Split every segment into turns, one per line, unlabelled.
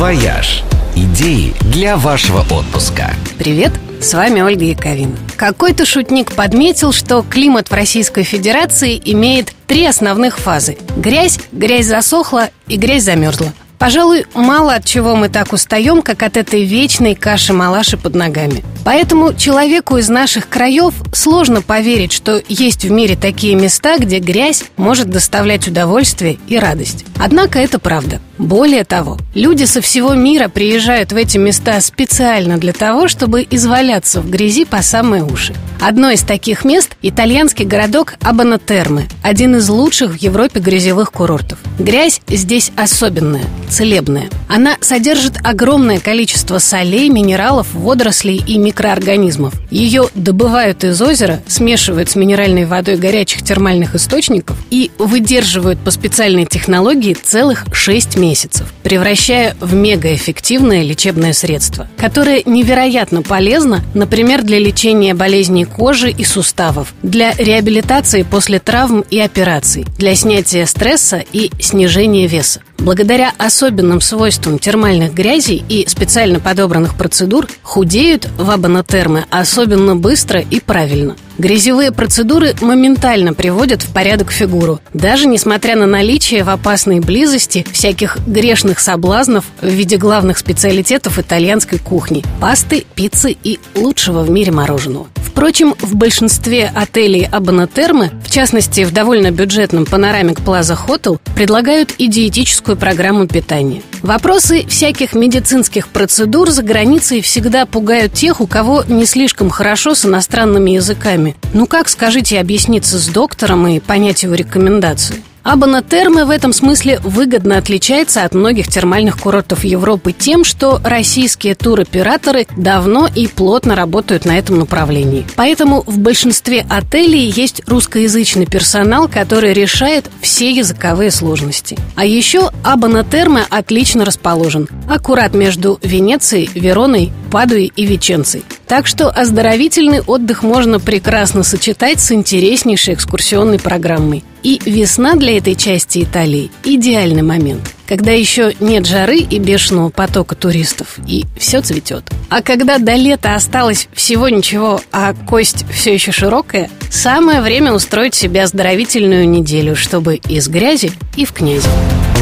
«Вояж». Идеи для вашего отпуска.
Привет, с вами Ольга Яковина. Какой-то шутник подметил, что климат в Российской Федерации имеет три основных фазы. Грязь, грязь засохла и грязь замерзла. Пожалуй, мало от чего мы так устаем, как от этой вечной каши-малаши под ногами. Поэтому человеку из наших краев сложно поверить, что есть в мире такие места, где грязь может доставлять удовольствие и радость. Однако это правда. Более того, люди со всего мира приезжают в эти места специально для того, чтобы изваляться в грязи по самые уши. Одно из таких мест – итальянский городок Абанатермы, один из лучших в Европе грязевых курортов. Грязь здесь особенная, целебная. Она содержит огромное количество солей, минералов, водорослей и микроорганизмов. Ее добывают из озера, смешивают с минеральной водой горячих термальных источников и выдерживают по специальной технологии целых 6 месяцев превращая в мегаэффективное лечебное средство, которое невероятно полезно, например, для лечения болезней кожи и суставов, для реабилитации после травм и операций, для снятия стресса и снижения веса. Благодаря особенным свойствам термальных грязей и специально подобранных процедур худеют вабанотермы особенно быстро и правильно. Грязевые процедуры моментально приводят в порядок фигуру, даже несмотря на наличие в опасной близости всяких грешных соблазнов в виде главных специалитетов итальянской кухни – пасты, пиццы и лучшего в мире мороженого. Впрочем, в большинстве отелей Абанотермы, в частности в довольно бюджетном Panoramic Plaza Hotel, предлагают и диетическую программу питания. Вопросы всяких медицинских процедур за границей всегда пугают тех, у кого не слишком хорошо с иностранными языками. Ну как, скажите, объясниться с доктором и понять его рекомендации? Абанатерме в этом смысле выгодно отличается от многих термальных курортов Европы тем, что российские туроператоры давно и плотно работают на этом направлении. Поэтому в большинстве отелей есть русскоязычный персонал, который решает все языковые сложности. А еще Абанатерме отлично расположен, аккурат между Венецией, Вероной, Падуей и Веченцей. Так что оздоровительный отдых можно прекрасно сочетать с интереснейшей экскурсионной программой. И весна для этой части Италии – идеальный момент, когда еще нет жары и бешеного потока туристов, и все цветет. А когда до лета осталось всего ничего, а кость все еще широкая, самое время устроить себе оздоровительную неделю, чтобы из грязи и в князи.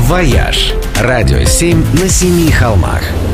«Вояж» – радио 7 на семи холмах –